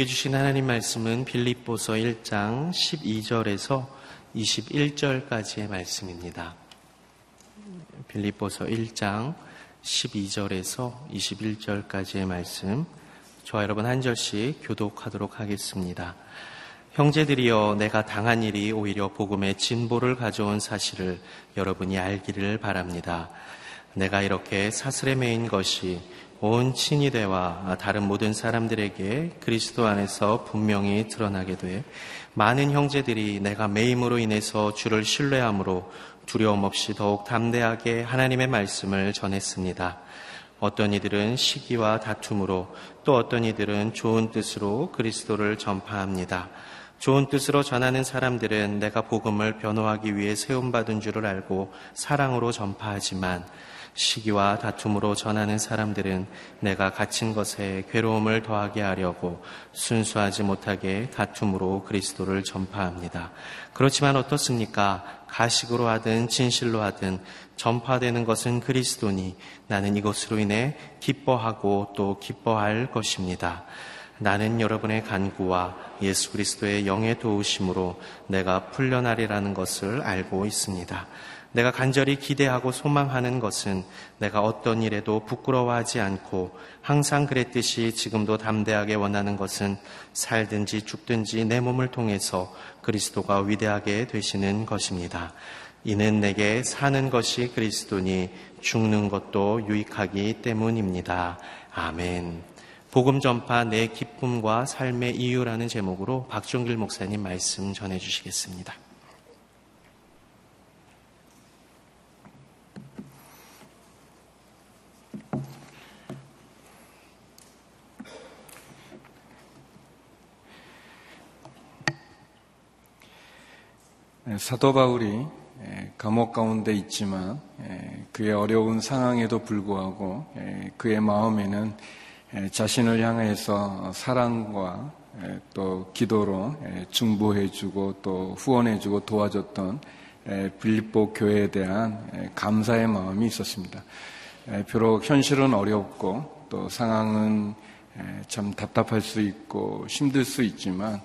우리에게 주신 하나님 말씀은 빌립보서 1장 12절에서 21절까지의 말씀입니다. 빌립보서 1장 12절에서 21절까지의 말씀. 저와 여러분 한 절씩 교독하도록 하겠습니다. 형제들이여 내가 당한 일이 오히려 복음의 진보를 가져온 사실을 여러분이 알기를 바랍니다. 내가 이렇게 사슬에 매인 것이 온 친위대와 다른 모든 사람들에게 그리스도 안에서 분명히 드러나게 돼 많은 형제들이 내가 매임으로 인해서 주를 신뢰함으로 두려움 없이 더욱 담대하게 하나님의 말씀을 전했습니다. 어떤 이들은 시기와 다툼으로 또 어떤 이들은 좋은 뜻으로 그리스도를 전파합니다. 좋은 뜻으로 전하는 사람들은 내가 복음을 변호하기 위해 세움받은 줄을 알고 사랑으로 전파하지만 시기와 다툼으로 전하는 사람들은 내가 갇힌 것에 괴로움을 더하게 하려고 순수하지 못하게 다툼으로 그리스도를 전파합니다. 그렇지만 어떻습니까? 가식으로 하든 진실로 하든 전파되는 것은 그리스도니 나는 이것으로 인해 기뻐하고 또 기뻐할 것입니다. 나는 여러분의 간구와 예수 그리스도의 영의 도우심으로 내가 풀려나리라는 것을 알고 있습니다. 내가 간절히 기대하고 소망하는 것은 내가 어떤 일에도 부끄러워하지 않고 항상 그랬듯이 지금도 담대하게 원하는 것은 살든지 죽든지 내 몸을 통해서 그리스도가 위대하게 되시는 것입니다. 이는 내게 사는 것이 그리스도니 죽는 것도 유익하기 때문입니다. 아멘. 복음 전파 내 기쁨과 삶의 이유라는 제목으로 박종길 목사님 말씀 전해 주시겠습니다. 예, 사도 바울이 예, 감옥 가운데 있지만 예, 그의 어려운 상황에도 불구하고 그의 마음에는 자신을 향해서 사랑과 또 기도로 중보해주고 또 후원해주고 도와줬던 빌립보 교회에 대한 감사의 마음이 있었습니다. 비록 현실은 어렵고 또 상황은 참 답답할 수 있고 힘들 수 있지만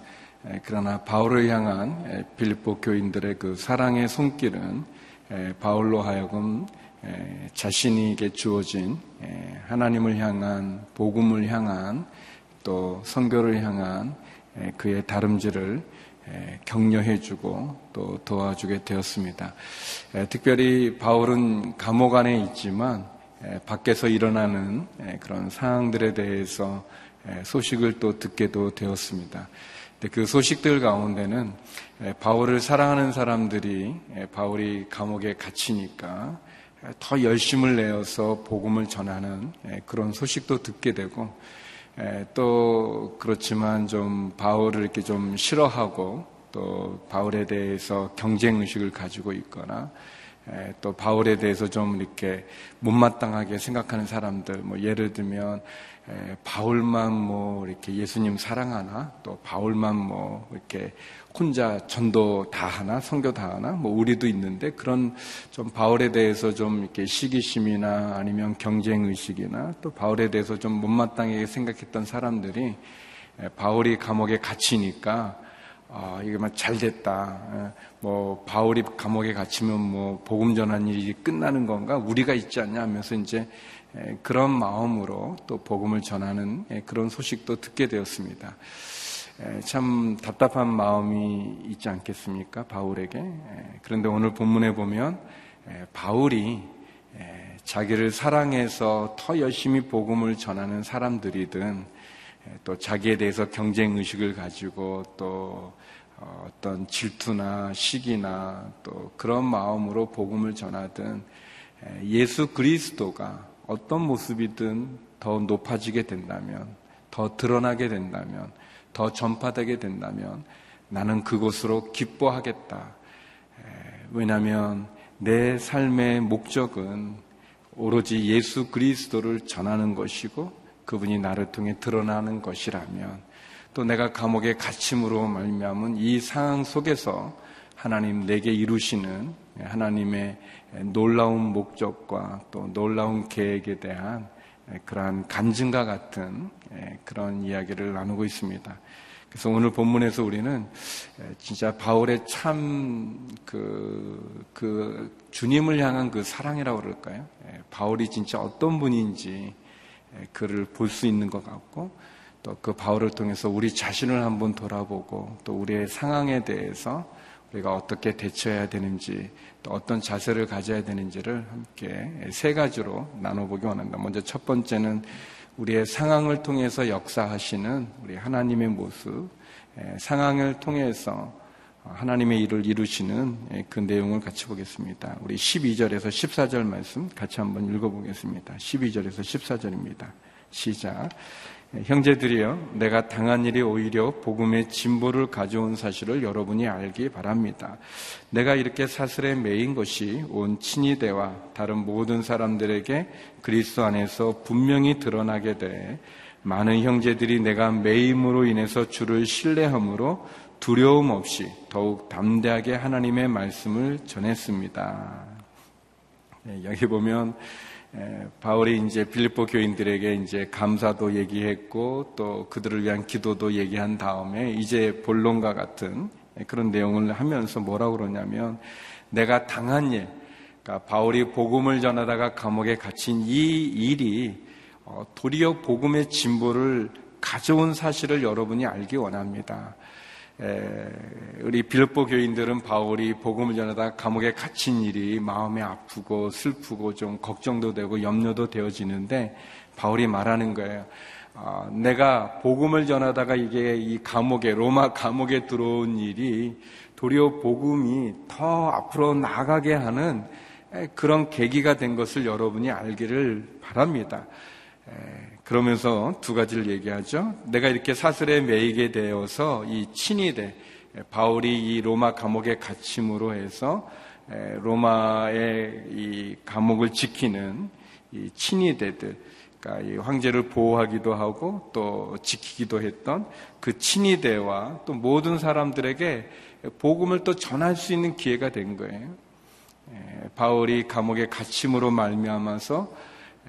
그러나 바울을 향한 빌립보 교인들의 그 사랑의 손길은 바울로 하여금 자신에게 주어진 하나님을 향한 복음을 향한 또 선교를 향한 그의 다름질을 격려해주고 또 도와주게 되었습니다. 특별히 바울은 감옥 안에 있지만 밖에서 일어나는 그런 상황들에 대해서 소식을 또 듣게도 되었습니다. 그 소식들 가운데는 바울을 사랑하는 사람들이 바울이 감옥에 갇히니까 더 열심을 내어서 복음을 전하는 그런 소식도 듣게 되고 또 그렇지만 좀 바울을 이렇게 좀 싫어하고 또 바울에 대해서 경쟁 의식을 가지고 있거나 또 바울에 대해서 좀 이렇게 못마땅하게 생각하는 사람들, 뭐 예를 들면 바울만 뭐 이렇게 예수님 사랑하나? 또 바울만 뭐 이렇게 혼자 전도 다 하나? 성교 다 하나? 뭐 우리도 있는데 그런 좀 바울에 대해서 좀 이렇게 시기심이나 아니면 경쟁 의식이나 또 바울에 대해서 좀 못마땅하게 생각했던 사람들이 바울이 감옥에 갇히니까 아, 이게 막잘 됐다. 뭐 바울이 감옥에 갇히면 뭐 복음 전한 일이 끝나는 건가? 우리가 있지 않냐 하면서 이제 그런 마음으로 또 복음을 전하는 그런 소식도 듣게 되었습니다. 참 답답한 마음이 있지 않겠습니까? 바울에게. 그런데 오늘 본문에 보면 바울이 자기를 사랑해서 더 열심히 복음을 전하는 사람들이든 또 자기에 대해서 경쟁 의식을 가지고 또 어떤 질투나 시기나 또 그런 마음으로 복음을 전하든 예수 그리스도가 어떤 모습이든 더 높아지게 된다면, 더 드러나게 된다면, 더 전파되게 된다면 나는 그곳으로 기뻐하겠다. 왜냐하면 내 삶의 목적은 오로지 예수 그리스도를 전하는 것이고 그분이 나를 통해 드러나는 것이라면 또 내가 감옥에 갇힘으로 말미암은 이 상황 속에서 하나님 내게 이루시는 하나님의 놀라운 목적과 또 놀라운 계획에 대한 그러한 간증과 같은 그런 이야기를 나누고 있습니다. 그래서 오늘 본문에서 우리는 진짜 바울의 참 그, 그 주님을 향한 그 사랑이라고 그럴까요? 바울이 진짜 어떤 분인지 그를 볼 수 있는 것 같고 또 그 바울을 통해서 우리 자신을 한번 돌아보고 또 우리의 상황에 대해서 우리가 어떻게 대처해야 되는지 또 어떤 자세를 가져야 되는지를 함께 세 가지로 나눠보기 원합니다. 먼저 첫 번째는 우리의 상황을 통해서 역사하시는 우리 하나님의 모습, 상황을 통해서 하나님의 일을 이루시는 그 내용을 같이 보겠습니다. 우리 12절에서 14절 말씀 같이 한번 읽어보겠습니다. 12절에서 14절입니다. 시작. 형제들이여, 내가 당한 일이 오히려 복음의 진보를 가져온 사실을 여러분이 알기 바랍니다. 내가 이렇게 사슬에 매인 것이 온 친위대와 다른 모든 사람들에게 그리스도 안에서 분명히 드러나게 돼 많은 형제들이 내가 매임으로 인해서 주를 신뢰함으로 두려움 없이 더욱 담대하게 하나님의 말씀을 전했습니다. 네, 여기 보면 바울이 이제 빌립보 교인들에게 이제 감사도 얘기했고 또 그들을 위한 기도도 얘기한 다음에 이제 본론과 같은 그런 내용을 하면서 뭐라고 그러냐면 내가 당한 일, 그러니까 바울이 복음을 전하다가 감옥에 갇힌 이 일이 어, 도리어 복음의 진보를 가져온 사실을 여러분이 알기 원합니다. 우리 빌립보 교인들은 바울이 복음을 전하다 감옥에 갇힌 일이 마음에 아프고 슬프고 좀 걱정도 되고 염려도 되어지는데 바울이 말하는 거예요. 아, 내가 복음을 전하다가 이게 이 감옥에 로마 감옥에 들어온 일이 도리어 복음이 더 앞으로 나가게 하는 그런 계기가 된 것을 여러분이 알기를 바랍니다. 그러면서 두 가지를 얘기하죠. 내가 이렇게 사슬에 매이게 되어서 이 친위대 바울이 이 로마 감옥에 갇힘으로 해서 로마의 이 감옥을 지키는 이 친위대들, 그러니까 이 황제를 보호하기도 하고 또 지키기도 했던 그 친위대와 또 모든 사람들에게 복음을 또 전할 수 있는 기회가 된 거예요. 바울이 감옥에 갇힘으로 말미암아서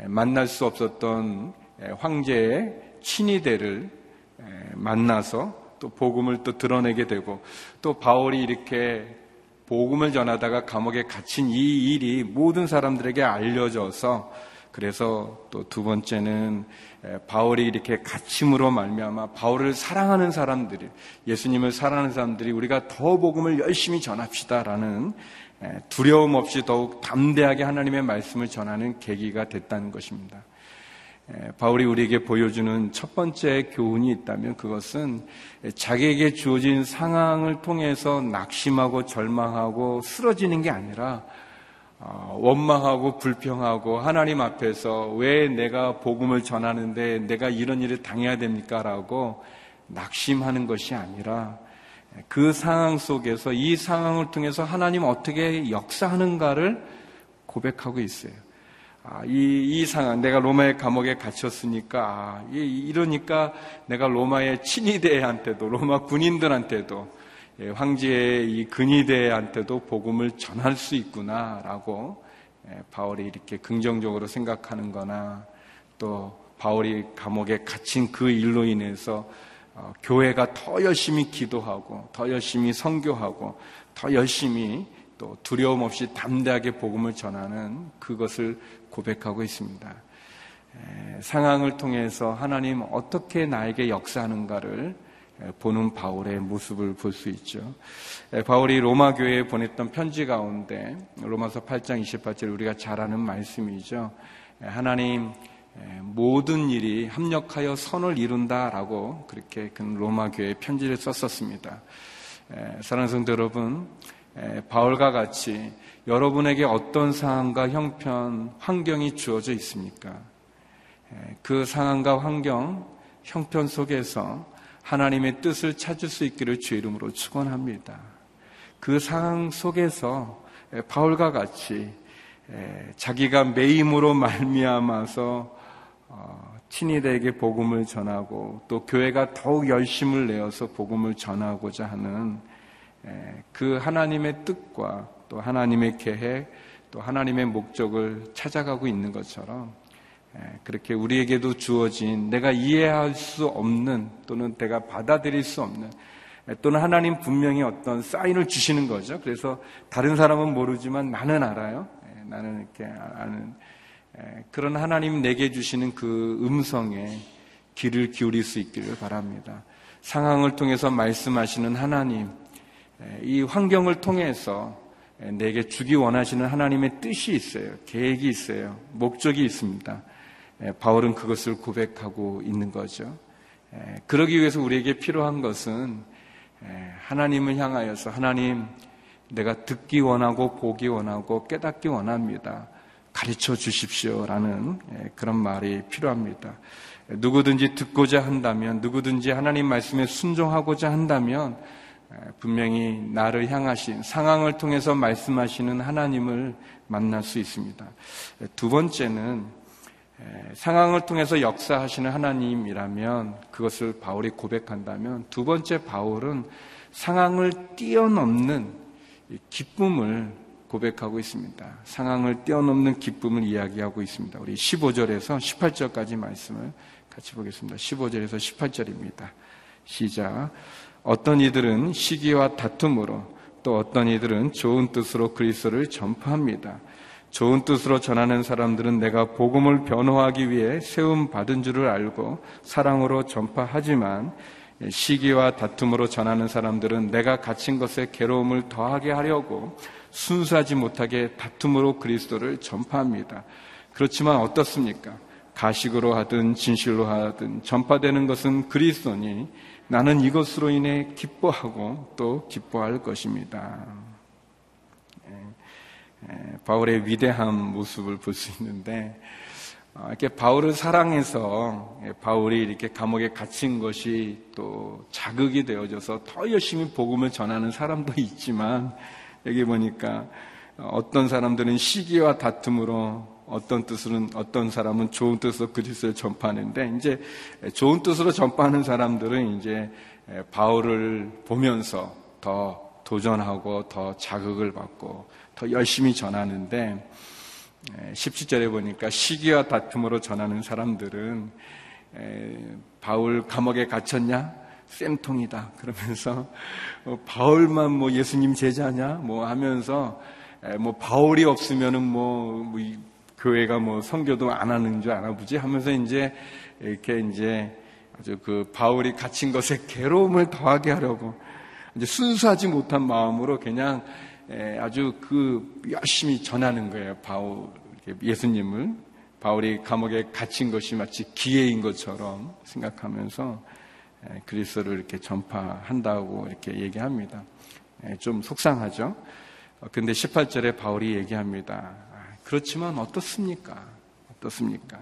만날 수 없었던 황제의 친위대를 만나서 또 복음을 또 드러내게 되고 또 바울이 이렇게 복음을 전하다가 감옥에 갇힌 이 일이 모든 사람들에게 알려져서 그래서 또 두 번째는 바울이 이렇게 갇힘으로 말미암아 바울을 사랑하는 사람들이 예수님을 사랑하는 사람들이 우리가 더 복음을 열심히 전합시다라는 두려움 없이 더욱 담대하게 하나님의 말씀을 전하는 계기가 됐다는 것입니다. 바울이 우리에게 보여주는 첫 번째 교훈이 있다면 그것은 자기에게 주어진 상황을 통해서 낙심하고 절망하고 쓰러지는 게 아니라 어, 원망하고 불평하고 하나님 앞에서 왜 내가 복음을 전하는데 내가 이런 일을 당해야 됩니까? 라고 낙심하는 것이 아니라 그 상황 속에서 이 상황을 통해서 하나님 어떻게 역사하는가를 고백하고 있어요. 아, 이, 이 상황, 내가 로마의 감옥에 갇혔으니까, 아, 이, 이러니까 내가 로마의 친위대한테도, 로마 군인들한테도, 예, 황제의 이 근위대한테도 복음을 전할 수 있구나라고 예, 바울이 이렇게 긍정적으로 생각하는 거나 또 바울이 감옥에 갇힌 그 일로 인해서 어, 교회가 더 열심히 기도하고 더 열심히 선교하고 더 열심히 또 두려움 없이 담대하게 복음을 전하는 그것을 고백하고 있습니다. 상황을 통해서 하나님 어떻게 나에게 역사하는가를 보는 바울의 모습을 볼 수 있죠. 바울이 로마 교회에 보냈던 편지 가운데 로마서 8장 28절 우리가 잘 아는 말씀이죠. 하나님 모든 일이 합력하여 선을 이룬다라고 그렇게 그 로마 교회 편지를 썼었습니다. 사랑하는 성도 여러분, 바울과 같이 여러분에게 어떤 상황과 형편, 환경이 주어져 있습니까? 그 상황과 환경, 형편 속에서 하나님의 뜻을 찾을 수 있기를 주의 이름으로 축원합니다. 그 상황 속에서 바울과 같이 자기가 매임으로 말미암아서 어, 친이들에게 복음을 전하고 또 교회가 더욱 열심을 내어서 복음을 전하고자 하는 그 하나님의 뜻과 또 하나님의 계획, 또 하나님의 목적을 찾아가고 있는 것처럼 그렇게 우리에게도 주어진 내가 이해할 수 없는 또는 내가 받아들일 수 없는 또는 하나님 분명히 어떤 사인을 주시는 거죠. 그래서 다른 사람은 모르지만 나는 알아요. 나는 이렇게 아는 그런 하나님 내게 주시는 그 음성에 귀를 기울일 수 있기를 바랍니다. 상황을 통해서 말씀하시는 하나님, 이 환경을 통해서 내게 주기 원하시는 하나님의 뜻이 있어요. 계획이 있어요. 목적이 있습니다. 바울은 그것을 고백하고 있는 거죠. 그러기 위해서 우리에게 필요한 것은 하나님을 향하여서 하나님 내가 듣기 원하고 보기 원하고 깨닫기 원합니다. 가르쳐 주십시오라는 그런 말이 필요합니다. 누구든지 듣고자 한다면, 누구든지 하나님 말씀에 순종하고자 한다면, 분명히 나를 향하신 상황을 통해서 말씀하시는 하나님을 만날 수 있습니다. 두 번째는 상황을 통해서 역사하시는 하나님이라면 그것을 바울이 고백한다면 두 번째 바울은 상황을 뛰어넘는 기쁨을 고백하고 있습니다. 상황을 뛰어넘는 기쁨을 이야기하고 있습니다. 우리 15절에서 18절까지 말씀을 같이 보겠습니다. 15절에서 18절입니다. 시작. 어떤 이들은 시기와 다툼으로 또 어떤 이들은 좋은 뜻으로 그리스도를 전파합니다. 좋은 뜻으로 전하는 사람들은 내가 복음을 변호하기 위해 세움 받은 줄을 알고 사랑으로 전파하지만 시기와 다툼으로 전하는 사람들은 내가 갇힌 것에 괴로움을 더하게 하려고 순수하지 못하게 다툼으로 그리스도를 전파합니다. 그렇지만 어떻습니까? 가식으로 하든 진실로 하든 전파되는 것은 그리스도니 나는 이것으로 인해 기뻐하고 또 기뻐할 것입니다. 예, 예, 바울의 위대한 모습을 볼 수 있는데 어, 이렇게 바울을 사랑해서 예, 바울이 이렇게 감옥에 갇힌 것이 또 자극이 되어져서 더 열심히 복음을 전하는 사람도 있지만 여기 보니까 어떤 사람들은 시기와 다툼으로 어떤 뜻으로는 어떤 사람은 좋은 뜻으로 그리스도를 전파하는데 이제 좋은 뜻으로 전파하는 사람들은 이제 바울을 보면서 더 도전하고 더 자극을 받고 더 열심히 전하는데 17절에 보니까 시기와 다툼으로 전하는 사람들은 바울 감옥에 갇혔냐? 쌤통이다. 그러면서 어, 바울만 뭐 예수님 제자냐? 뭐 하면서 뭐 바울이 없으면은 뭐, 뭐 교회가 뭐 성교도 안 하는 줄 아나 보지 하면서 이제 이렇게 이제 아주 그 바울이 갇힌 것에 괴로움을 더하게 하려고 이제 순수하지 못한 마음으로 그냥 아주 그 열심히 전하는 거예요. 바울 예수님을 바울이 감옥에 갇힌 것이 마치 기회인 것처럼 생각하면서 그리스도를 이렇게 전파한다고 이렇게 얘기합니다. 좀 속상하죠. 어, 근데 18절에 바울이 얘기합니다. 그렇지만 어떻습니까? 어떻습니까?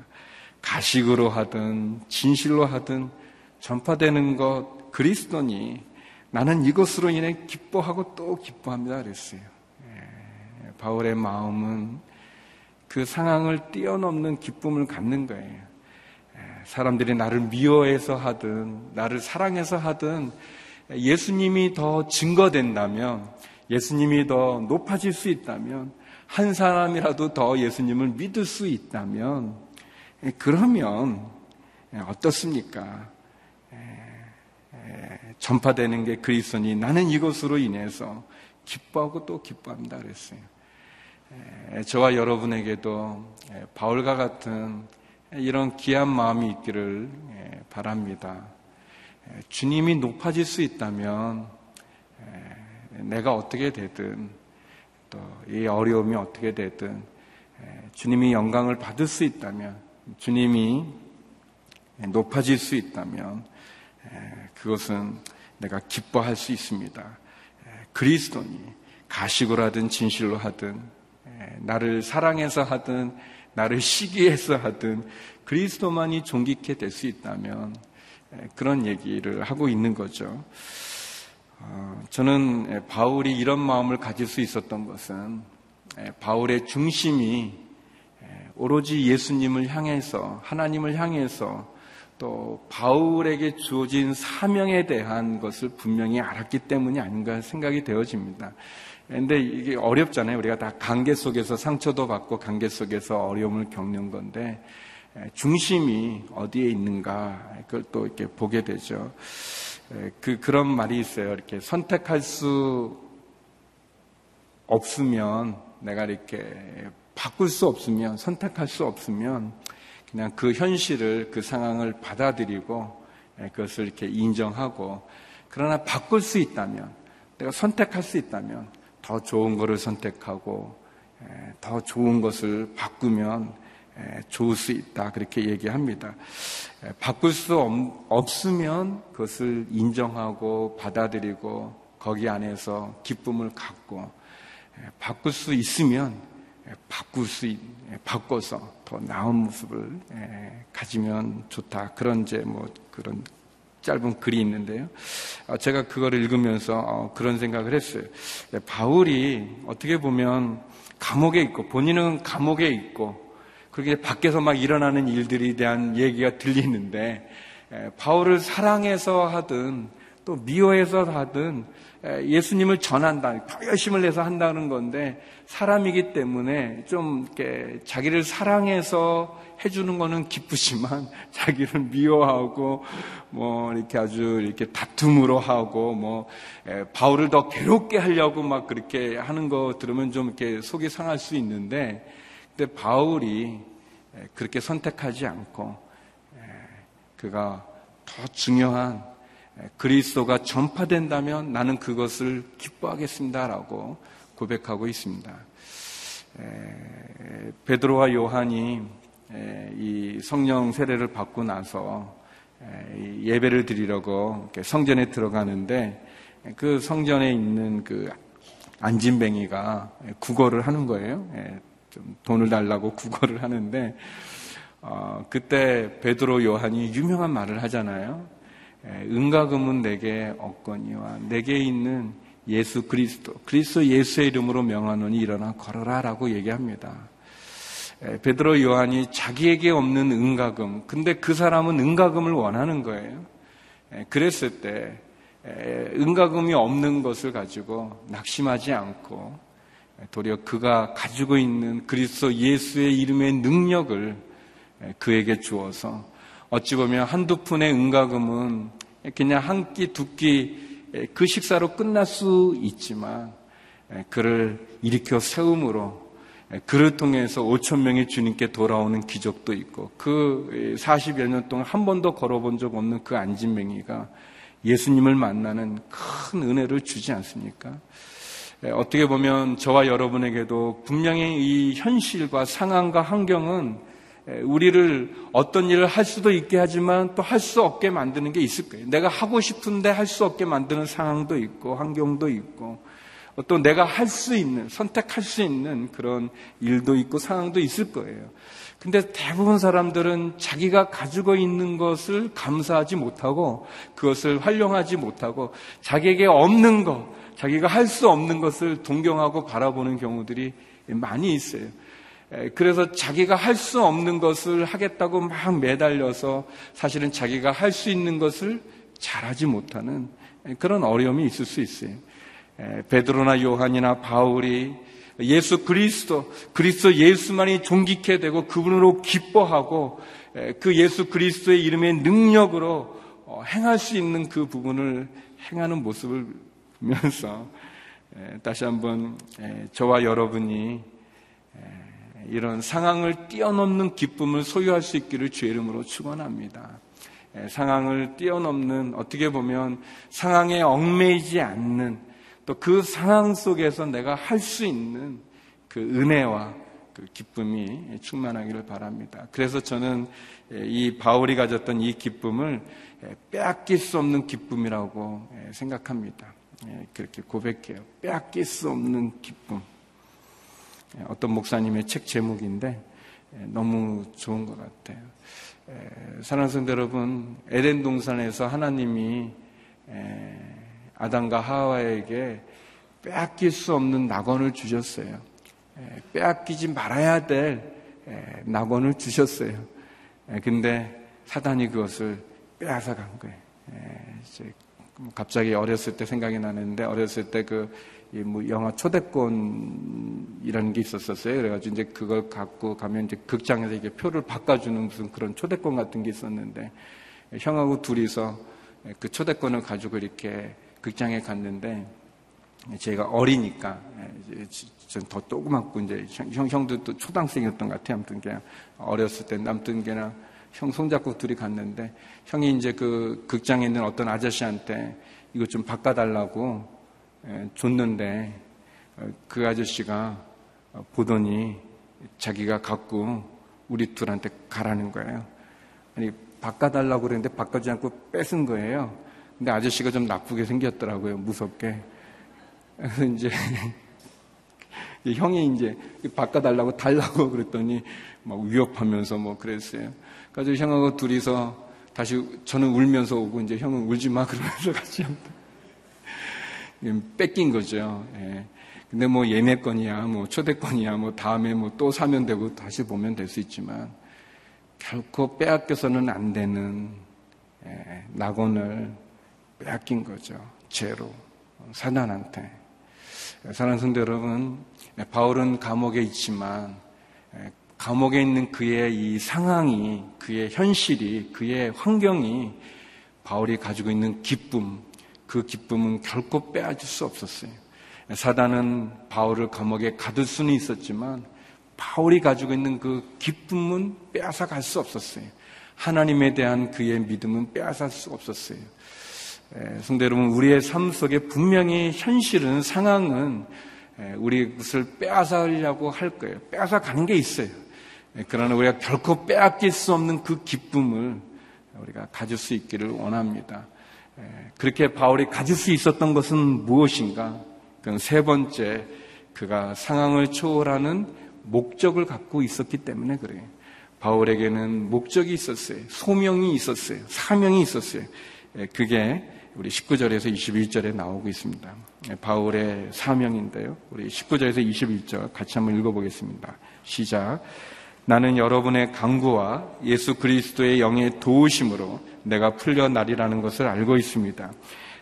가식으로 하든 진실로 하든 전파되는 것 그리스도니 나는 이것으로 인해 기뻐하고 또 기뻐합니다. 그랬어요. 예, 바울의 마음은 그 상황을 뛰어넘는 기쁨을 갖는 거예요. 예, 사람들이 나를 미워해서 하든 나를 사랑해서 하든 예수님이 더 증거된다면 예수님이 더 높아질 수 있다면 한 사람이라도 더 예수님을 믿을 수 있다면 그러면 어떻습니까? 전파되는 게 그리스도니 나는 이것으로 인해서 기뻐하고 또 기뻐합니다 그랬어요. 저와 여러분에게도 바울과 같은 이런 귀한 마음이 있기를 바랍니다. 주님이 높아질 수 있다면 내가 어떻게 되든 또 이 어려움이 어떻게 되든 주님이 영광을 받을 수 있다면 주님이 높아질 수 있다면 그것은 내가 기뻐할 수 있습니다. 그리스도니 가식으로 하든 진실로 하든 나를 사랑해서 하든 나를 시기해서 하든 그리스도만이 존귀케 될 수 있다면 그런 얘기를 하고 있는 거죠. 어, 저는 바울이 이런 마음을 가질 수 있었던 것은 바울의 중심이 오로지 예수님을 향해서 하나님을 향해서 또 바울에게 주어진 사명에 대한 것을 분명히 알았기 때문이 아닌가 생각이 되어집니다. 근데 이게 어렵잖아요. 우리가 다 관계 속에서 상처도 받고 관계 속에서 어려움을 겪는 건데 중심이 어디에 있는가 그걸 또 이렇게 보게 되죠. 그 그런 말이 있어요. 이렇게 선택할 수 없으면 내가 이렇게 바꿀 수 없으면 선택할 수 없으면 그냥 그 현실을 그 상황을 받아들이고 그것을 이렇게 인정하고 그러나 바꿀 수 있다면 내가 선택할 수 있다면 더 좋은 것을 선택하고 더 좋은 것을 바꾸면 좋을 수 있다 그렇게 얘기합니다. 바꿀 수 없으면 그것을 인정하고 받아들이고 거기 안에서 기쁨을 갖고 바꿀 수 있으면 바꿀 수 있, 바꿔서 더 나은 모습을 가지면 좋다. 그런 이제 뭐 그런 짧은 글이 있는데요. 어, 제가 그거를 읽으면서 어, 그런 생각을 했어요. 바울이 어떻게 보면 감옥에 있고 본인은 감옥에 있고 그렇게 밖에서 막 일어나는 일들에 대한 얘기가 들리는데 바울을 사랑해서 하든 또 미워해서 하든 예수님을 전한다, 열심을 내서 한다는 건데 사람이기 때문에 좀 이렇게 자기를 사랑해서 해주는 거는 기쁘지만 자기를 미워하고 뭐 이렇게 아주 이렇게 다툼으로 하고 뭐 바울을 더 괴롭게 하려고 막 그렇게 하는 거 들으면 좀 이렇게 속이 상할 수 있는데 근데 바울이 그렇게 선택하지 않고 그가 더 중요한 그리스도가 전파된다면 나는 그것을 기뻐하겠습니다라고 고백하고 있습니다. 베드로와 요한이 이 성령 세례를 받고 나서 예배를 드리려고 성전에 들어가는데 그 성전에 있는 그 안진뱅이가 국어를 하는 거예요. 좀 돈을 달라고 국어를 하는데 어, 그때 베드로 요한이 유명한 말을 하잖아요. 은과 금은 내게 없거니와 내게 있는 예수 그리스도 그리스도 예수의 이름으로 명하노니 일어나 걸어라라고 얘기합니다. 베드로 요한이 자기에게 없는 은가금 근데 그 사람은 은가금을 원하는 거예요. 그랬을 때 은가금이 없는 것을 가지고 낙심하지 않고 도리어 그가 가지고 있는 그리스도 예수의 이름의 능력을 그에게 주어서 어찌 보면 한두 푼의 은가금은 그냥 한 끼, 두 끼 그 식사로 끝날 수 있지만 그를 일으켜 세움으로 그를 통해서 5천 명의 주님께 돌아오는 기적도 있고 그 40여 년 동안 한 번도 걸어본 적 없는 그 안진맹이가 예수님을 만나는 큰 은혜를 주지 않습니까? 어떻게 보면 저와 여러분에게도 분명히 이 현실과 상황과 환경은 우리를 어떤 일을 할 수도 있게 하지만 또 할 수 없게 만드는 게 있을 거예요. 내가 하고 싶은데 할 수 없게 만드는 상황도 있고 환경도 있고 또 내가 할 수 있는 선택할 수 있는 그런 일도 있고 상황도 있을 거예요. 근데 대부분 사람들은 자기가 가지고 있는 것을 감사하지 못하고 그것을 활용하지 못하고 자기에게 없는 것, 자기가 할 수 없는 것을 동경하고 바라보는 경우들이 많이 있어요. 그래서 자기가 할 수 없는 것을 하겠다고 막 매달려서 사실은 자기가 할 수 있는 것을 잘하지 못하는 그런 어려움이 있을 수 있어요. 베드로나 요한이나 바울이 예수 그리스도, 그리스도 예수만이 존귀케 되고 그분으로 기뻐하고 그 예수 그리스도의 이름의 능력으로 어, 행할 수 있는 그 부분을 행하는 모습을 보면서 다시 한번 저와 여러분이 이런 상황을 뛰어넘는 기쁨을 소유할 수 있기를 주의 이름으로 축원합니다. 상황을 뛰어넘는 어떻게 보면 상황에 얽매이지 않는 또 그 상황 속에서 내가 할 수 있는 그 은혜와 그 기쁨이 충만하기를 바랍니다. 그래서 저는 이 바울이 가졌던 이 기쁨을 빼앗길 수 없는 기쁨이라고 생각합니다. 그렇게 고백해요. 빼앗길 수 없는 기쁨. 예, 어떤 목사님의 책 제목인데 예, 너무 좋은 것 같아요. 예, 사랑하는 성도 여러분, 에덴 동산에서 하나님이 아담과 하와에게 빼앗길 수 없는 낙원을 주셨어요. 빼앗기지 말아야 될 낙원을 주셨어요. 근데 사단이 그것을 빼앗아 간 거예요. 갑자기 어렸을 때 생각이 나는데 어렸을 때 그 뭐 영화 초대권이라는 게 있었었어요. 그래가지고 이제 그걸 갖고 가면 이제 극장에서 이게 표를 바꿔주는 무슨 그런 초대권 같은 게 있었는데 형하고 둘이서 그 초대권을 가지고 이렇게 극장에 갔는데 제가 어리니까 전더 조그맣고 이제 형, 형도 또 초등학생이었던 것 같아요. 아무튼 그냥 어렸을 때 남든 게나 형 손잡고 둘이 갔는데 형이 이제 그 극장에 있는 어떤 아저씨한테 이거 좀 바꿔달라고 예, 줬는데 어, 그 아저씨가 보더니 자기가 갖고 우리 둘한테 가라는 거예요. 아니 바꿔달라고 그랬는데 바꿔주지 않고 뺏은 거예요. 근데 아저씨가 좀 나쁘게 생겼더라고요. 무섭게. 그래서 이제 형이 이제 바꿔달라고 달라고 그랬더니 막 위협하면서 뭐 그랬어요. 그래서 형하고 둘이서 다시 저는 울면서 오고 이제 형은 울지 마 그러면서 같이 뺏긴 거죠. 예. 근데 뭐 예매권이야, 뭐 초대권이야, 뭐 다음에 뭐 또 사면 되고 다시 보면 될 수 있지만 결코 빼앗겨서는 안 되는 예, 낙원을 빼앗긴 거죠. 죄로 사단한테. 사랑하는 성도 여러분, 바울은 감옥에 있지만 감옥에 있는 그의 이 상황이, 그의 현실이, 그의 환경이 바울이 가지고 있는 기쁨, 그 기쁨은 결코 빼앗을 수 없었어요. 사단은 바울을 감옥에 가둘 수는 있었지만 바울이 가지고 있는 그 기쁨은 빼앗아 갈 수 없었어요. 하나님에 대한 그의 믿음은 빼앗을 수 없었어요. 성대 여러분, 우리의 삶 속에 분명히 현실은, 상황은 우리 것을 빼앗으려고 할 거예요. 빼앗아 가는 게 있어요. 그러나 우리가 결코 빼앗길 수 없는 그 기쁨을 우리가 가질 수 있기를 원합니다. 그렇게 바울이 가질 수 있었던 것은 무엇인가? 그건 세 번째, 그가 상황을 초월하는 목적을 갖고 있었기 때문에 그래요. 바울에게는 목적이 있었어요. 소명이 있었어요. 사명이 있었어요. 그게 우리 19절에서 21절에 나오고 있습니다. 바울의 사명인데요. 우리 19절에서 21절 같이 한번 읽어보겠습니다. 시작. 나는 여러분의 강구와 예수 그리스도의 영의 도우심으로 내가 풀려나리라는 것을 알고 있습니다.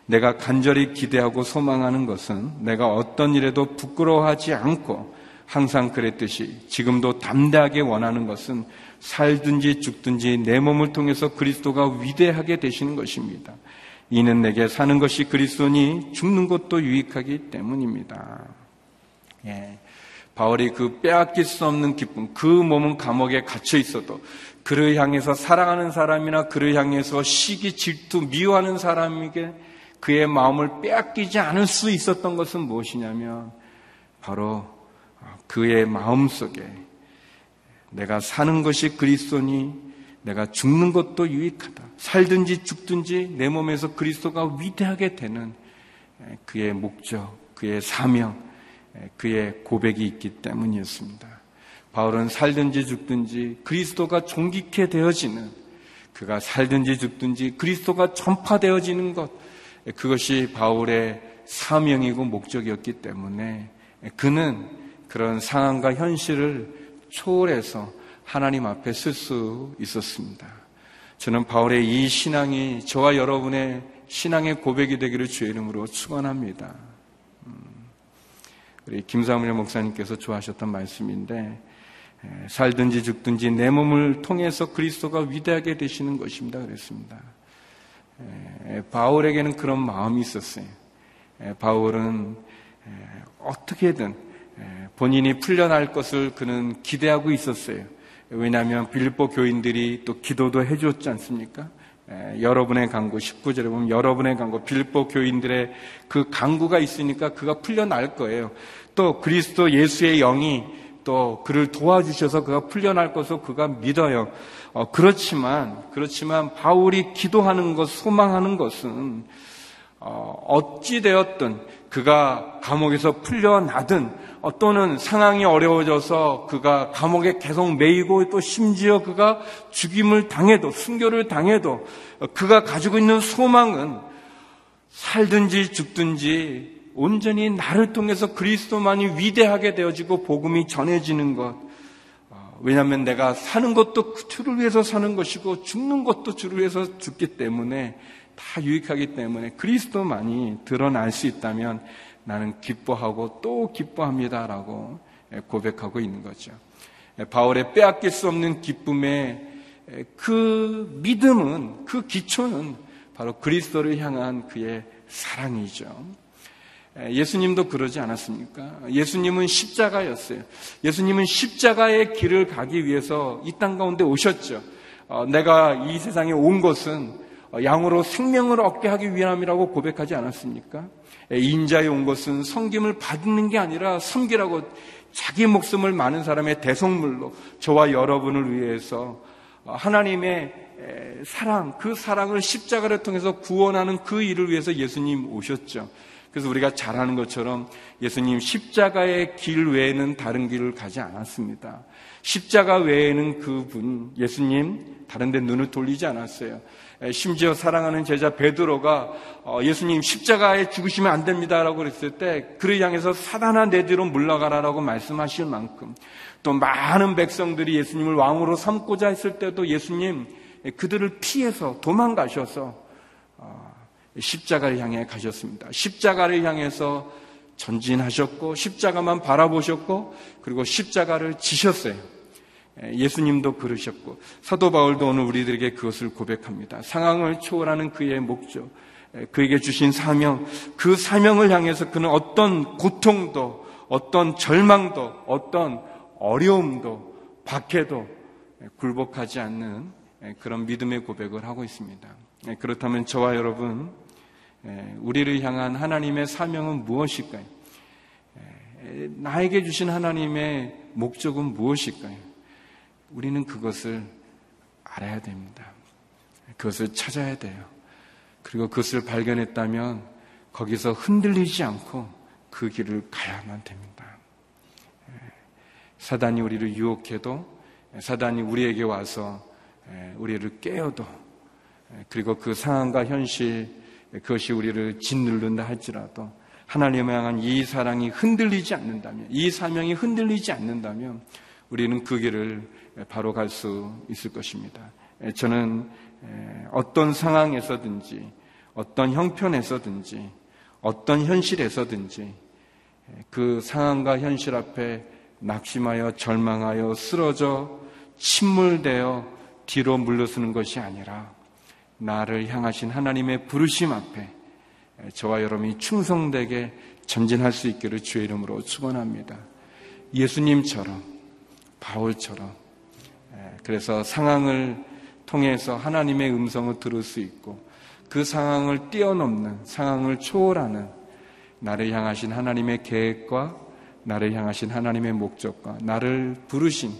내가 간절히 기대하고 소망하는 것은 내가 어떤 일에도 부끄러워하지 않고 항상 그랬듯이 지금도 담대하게 원하는 것은 살든지 죽든지 내 몸을 통해서 그리스도가 위대하게 되시는 것입니다. 이는 내게 사는 것이 그리스도니 죽는 것도 유익하기 때문입니다. 예. 바울이 그 빼앗길 수 없는 기쁨, 그 몸은 감옥에 갇혀 있어도 그를 향해서 사랑하는 사람이나 그를 향해서 시기, 질투, 미워하는 사람에게 그의 마음을 빼앗기지 않을 수 있었던 것은 무엇이냐면 바로 그의 마음 속에 내가 사는 것이 그리스도니 내가 죽는 것도 유익하다. 살든지 죽든지 내 몸에서 그리스도가 위대하게 되는 그의 목적, 그의 사명, 그의 고백이 있기 때문이었습니다. 바울은 살든지 죽든지 그리스도가 존귀케 되어지는 그가 살든지 죽든지 그리스도가 전파되어지는 것 그것이 바울의 사명이고 목적이었기 때문에 그는 그런 상황과 현실을 초월해서 하나님 앞에 쓸 수 있었습니다. 저는 바울의 이 신앙이 저와 여러분의 신앙의 고백이 되기를 주의 이름으로 축원합니다. 음, 우리 김사무엘 목사님께서 좋아하셨던 말씀인데 살든지 죽든지 내 몸을 통해서 그리스도가 위대하게 되시는 것입니다. 그랬습니다. 바울에게는 그런 마음이 있었어요. 바울은 어떻게든 본인이 풀려날 것을 그는 기대하고 있었어요. 왜냐하면 빌립보 교인들이 또 기도도 해줬지 않습니까? 여러분의 강구 19절에 보면 여러분의 강구 빌립보 교인들의 그 강구가 있으니까 그가 풀려날 거예요. 또 그리스도 예수의 영이 또 그를 도와주셔서 그가 풀려날 것을 그가 믿어요. 어, 그렇지만 그렇지만 바울이 기도하는 것, 소망하는 것은 어, 어찌 되었든 그가 감옥에서 풀려나든 어, 또는 상황이 어려워져서 그가 감옥에 계속 매이고 또 심지어 그가 죽임을 당해도 순교를 당해도 어, 그가 가지고 있는 소망은 살든지 죽든지 온전히 나를 통해서 그리스도만이 위대하게 되어지고 복음이 전해지는 것. 어, 왜냐하면 내가 사는 것도 주를 위해서 사는 것이고 죽는 것도 주를 위해서 죽기 때문에 다 유익하기 때문에 그리스도만이 드러날 수 있다면 나는 기뻐하고 또 기뻐합니다라고 고백하고 있는 거죠. 바울의 빼앗길 수 없는 기쁨의 그 믿음은 그 기초는 바로 그리스도를 향한 그의 사랑이죠. 예수님도 그러지 않았습니까? 예수님은 십자가였어요. 예수님은 십자가의 길을 가기 위해서 이 땅 가운데 오셨죠. 어, 내가 이 세상에 온 것은 양으로 생명을 얻게 하기 위함이라고 고백하지 않았습니까? 인자에 온 것은 성김을 받는 게 아니라 섬기라고 자기 목숨을 많은 사람의 대성물로 저와 여러분을 위해서 하나님의 사랑, 그 사랑을 십자가를 통해서 구원하는 그 일을 위해서 예수님 오셨죠. 그래서 우리가 잘 아는 것처럼 예수님 십자가의 길 외에는 다른 길을 가지 않았습니다. 십자가 외에는 그분, 예수님, 다른 데 눈을 돌리지 않았어요. 심지어 사랑하는 제자 베드로가 어, 예수님 십자가에 죽으시면 안 됩니다라고 그랬을 때 그를 향해서 사단아 내 뒤로 물러가라라고 말씀하실 만큼 또 많은 백성들이 예수님을 왕으로 삼고자 했을 때도 예수님 그들을 피해서 도망가셔서 십자가를 향해 가셨습니다. 십자가를 향해서 전진하셨고 십자가만 바라보셨고 그리고 십자가를 지셨어요. 예수님도 그러셨고 사도 바울도 오늘 우리들에게 그것을 고백합니다. 상황을 초월하는 그의 목적, 그에게 주신 사명, 그 사명을 향해서 그는 어떤 고통도, 어떤 절망도, 어떤 어려움도, 박해도 굴복하지 않는 그런 믿음의 고백을 하고 있습니다. 그렇다면 저와 여러분, 예, 우리를 향한 하나님의 사명은 무엇일까요? 예, 나에게 주신 하나님의 목적은 무엇일까요? 우리는 그것을 알아야 됩니다. 그것을 찾아야 돼요. 그리고 그것을 발견했다면 거기서 흔들리지 않고 그 길을 가야만 됩니다. 예, 사단이 우리를 유혹해도 사단이 우리에게 와서 우리를 깨어도 그리고 그 상황과 현실 그것이 우리를 짓누른다 할지라도 하나님을 향한 이 사랑이 흔들리지 않는다면, 이 사명이 흔들리지 않는다면 우리는 그 길을 바로 갈 수 있을 것입니다. 저는 어떤 상황에서든지, 어떤 형편에서든지, 어떤 현실에서든지 그 상황과 현실 앞에 낙심하여 절망하여 쓰러져 침몰되어 뒤로 물러서는 것이 아니라 나를 향하신 하나님의 부르심 앞에 저와 여러분이 충성되게 전진할 수 있기를 주의 이름으로 축원합니다. 예수님처럼 바울처럼 그래서 상황을 통해서 하나님의 음성을 들을 수 있고 그 상황을 뛰어넘는 상황을 초월하는 나를 향하신 하나님의 계획과 나를 향하신 하나님의 목적과 나를 부르신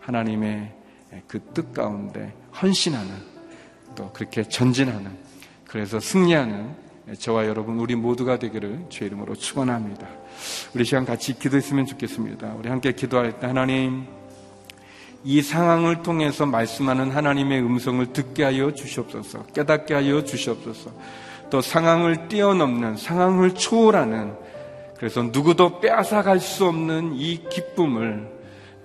하나님의 그 뜻 가운데 헌신하는 또 그렇게 전진하는 그래서 승리하는 저와 여러분 우리 모두가 되기를 주의 이름으로 축원합니다. 우리 시간 같이 기도했으면 좋겠습니다. 우리 함께 기도할 때 하나님 이 상황을 통해서 말씀하는 하나님의 음성을 듣게 하여 주시옵소서. 깨닫게 하여 주시옵소서. 또 상황을 뛰어넘는 상황을 초월하는 그래서 누구도 빼앗아갈 수 없는 이 기쁨을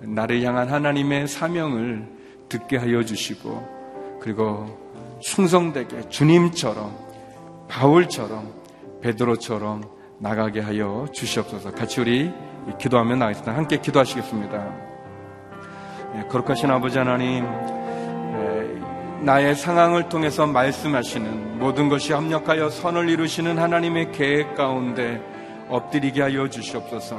나를 향한 하나님의 사명을 듣게 하여 주시고 그리고 충성되게 주님처럼 바울처럼 베드로처럼 나가게 하여 주시옵소서. 같이 우리 기도하며 나가겠습니다. 함께 기도하시겠습니다. 예, 거룩하신 아버지 하나님, 예, 나의 상황을 통해서 말씀하시는 모든 것이 합력하여 선을 이루시는 하나님의 계획 가운데 엎드리게 하여 주시옵소서.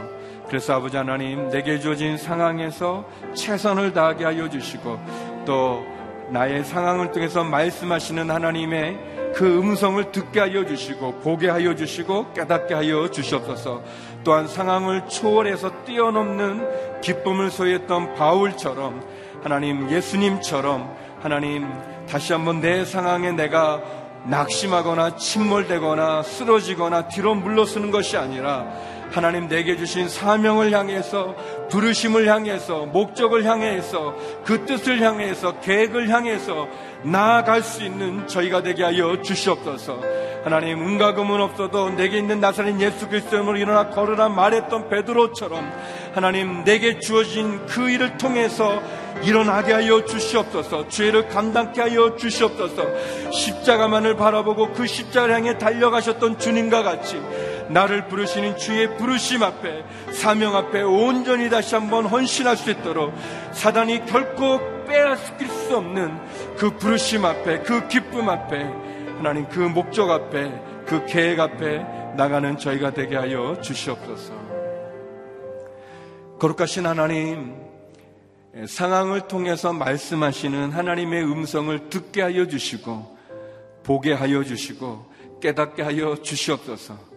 그래서 아버지 하나님, 내게 주어진 상황에서 최선을 다하게 하여 주시고 또 나의 상황을 통해서 말씀하시는 하나님의 그 음성을 듣게 하여 주시고 보게 하여 주시고 깨닫게 하여 주시옵소서. 또한 상황을 초월해서 뛰어넘는 기쁨을 소유했던 바울처럼 하나님 예수님처럼 하나님 다시 한번 내 상황에 내가 낙심하거나 침몰되거나 쓰러지거나 뒤로 물러서는 것이 아니라 하나님 내게 주신 사명을 향해서 부르심을 향해서 목적을 향해서 그 뜻을 향해서 계획을 향해서 나아갈 수 있는 저희가 되게 하여 주시옵소서. 하나님 은과 금은 없어도 내게 있는 나사렛 예수 그리스도의 이름으로 일어나 걸으라 말했던 베드로처럼 하나님 내게 주어진 그 일을 통해서 일어나게 하여 주시옵소서 죄를 감당케 하여 주시옵소서 십자가만을 바라보고 그 십자가를 향해 달려가셨던 주님과 같이 나를 부르시는 주의 부르심 앞에 사명 앞에 온전히 다시 한번 헌신할 수 있도록 사단이 결코 빼앗길 수 없는 그 부르심 앞에 그 기쁨 앞에 하나님 그 목적 앞에 그 계획 앞에 나가는 저희가 되게 하여 주시옵소서. 거룩하신 하나님, 상황을 통해서 말씀하시는 하나님의 음성을 듣게 하여 주시고, 보게 하여 주시고, 깨닫게 하여 주시옵소서.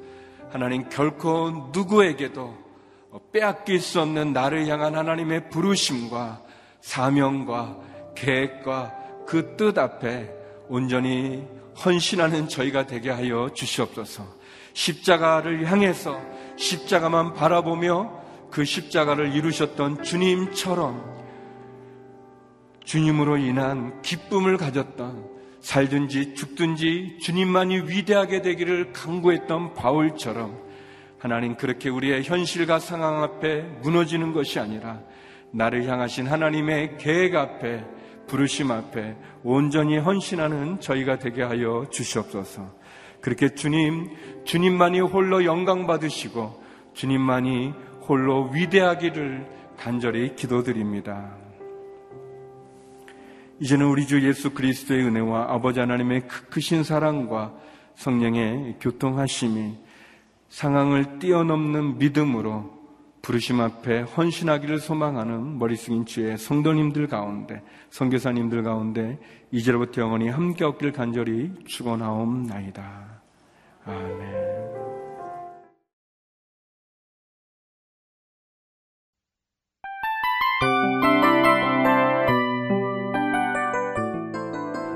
하나님 결코 누구에게도 빼앗길 수 없는 나를 향한 하나님의 부르심과 사명과 계획과 그 뜻 앞에 온전히 헌신하는 저희가 되게 하여 주시옵소서. 십자가를 향해서 십자가만 바라보며 그 십자가를 이루셨던 주님처럼 주님으로 인한 기쁨을 가졌던 살든지 죽든지 주님만이 위대하게 되기를 강구했던 바울처럼 하나님 그렇게 우리의 현실과 상황 앞에 무너지는 것이 아니라 나를 향하신 하나님의 계획 앞에 부르심 앞에 온전히 헌신하는 저희가 되게 하여 주시옵소서. 그렇게 주님, 주님만이 홀로 영광 받으시고 주님만이 홀로 위대하기를 간절히 기도드립니다. 이제는 우리 주 예수 그리스도의 은혜와 아버지 하나님의 크신 사랑과 성령의 교통하심이 상황을 뛰어넘는 믿음으로 부르심 앞에 헌신하기를 소망하는 머리 숙인 주의 성도님들 가운데 성교사님들 가운데 이제로부터 영원히 함께 없길 간절히 축원하옵나이다. 아멘.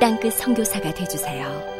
땅끝 성교사가 되주세요